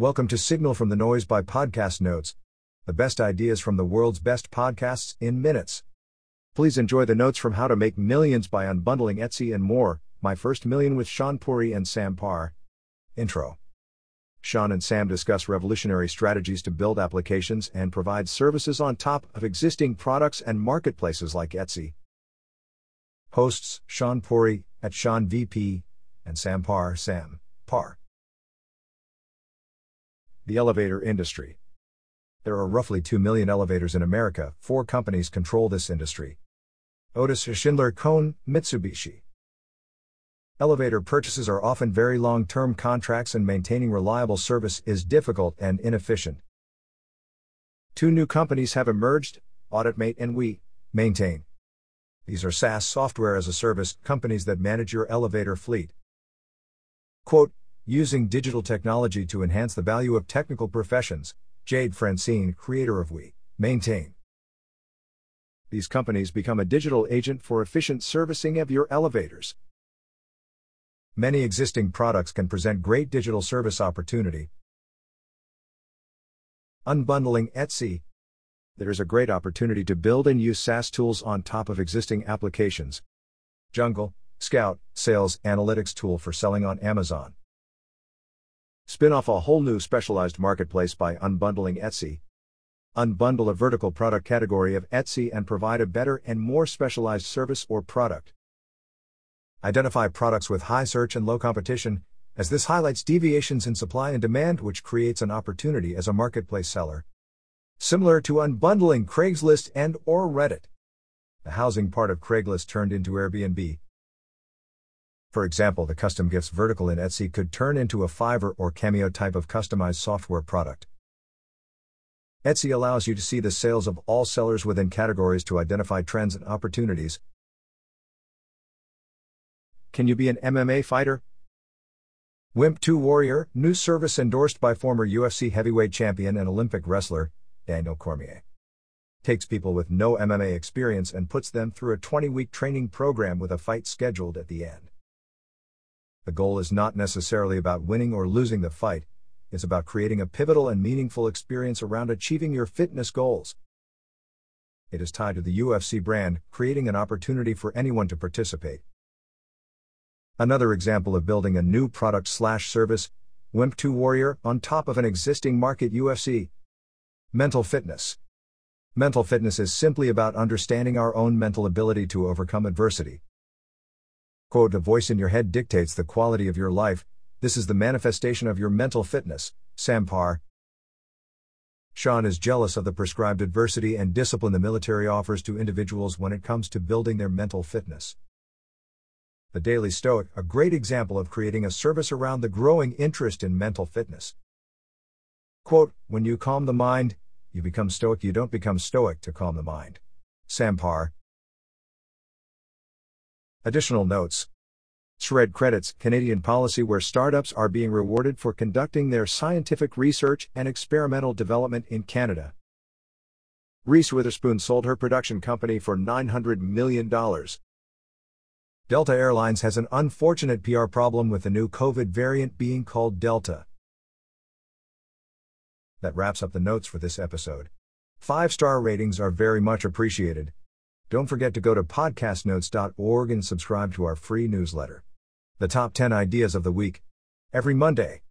Welcome to Signal from the Noise by Podcast Notes, the best ideas from the world's best podcasts in minutes. Please enjoy the notes from How to Make Millions by Unbundling Etsy and more. My First Million with Shaan Puri and Sam Parr. Intro. Shaan and Sam discuss revolutionary strategies to build applications and provide services on top of existing products and marketplaces like Etsy. Hosts Shaan Puri at Shaan VP and Sam Parr Sam Parr. The elevator industry. There are roughly 2 million elevators in America, four companies control this industry Otis Schindler Kone, Mitsubishi. Elevator purchases are often very long term contracts, and maintaining reliable service is difficult and inefficient. Two new companies have emerged AuditMate and We Maintain. These are SaaS software as a service companies that manage your elevator fleet. Quote, Using digital technology to enhance the value of technical professions, Jade Francine, creator of We Maintain. These companies become a digital agent for efficient servicing of your elevators. Many existing products can present great digital service opportunity. Unbundling Etsy. There is a great opportunity to build and use SaaS tools on top of existing applications. Jungle, Scout, Sales Analytics tool for selling on Amazon. Spin off a whole new specialized marketplace by unbundling Etsy. Unbundle a vertical product category of Etsy and provide a better and more specialized service or product. Identify products with high search and low competition, as this highlights deviations in supply and demand, which creates an opportunity as a marketplace seller. Similar to unbundling Craigslist and or Reddit. The housing part of Craigslist turned into Airbnb, for example, the custom gifts vertical in Etsy could turn into a Fiverr or Cameo type of customized software product. Etsy allows you to see the sales of all sellers within categories to identify trends and opportunities. Can you be an MMA fighter? Wimp 2 Warrior, new service endorsed by former UFC heavyweight champion and Olympic wrestler, Daniel Cormier. Takes people with no MMA experience and puts them through a 20 week training program with a fight scheduled at the end. The goal is not necessarily about winning or losing the fight, it's about creating a pivotal and meaningful experience around achieving your fitness goals. It is tied to the UFC brand, creating an opportunity for anyone to participate. Another example of building a new product slash service, Wimp 2 Warrior, on top of an existing market UFC. Mental fitness. Mental fitness is simply about understanding our own mental ability to overcome adversity. Quote, the voice in your head dictates the quality of your life, this is the manifestation of your mental fitness, Sam Parr. Shaan is jealous of the prescribed adversity and discipline the military offers to individuals when it comes to building their mental fitness. The Daily Stoic, a great example of creating a service around the growing interest in mental fitness. Quote, when you calm the mind, you become stoic, you don't become stoic to calm the mind. Sam Parr. Additional notes SR&ED credits Canadian policy where startups are being rewarded for conducting their scientific research and experimental development in Canada. Reese Witherspoon sold her production company for $900 million. Delta Airlines has an unfortunate PR problem with the new COVID variant being called Delta. That wraps up the notes for this episode. Five star ratings are very much appreciated. Don't forget to go to podcastnotes.org and subscribe to our free newsletter. The top 10 ideas of the week. Every Monday.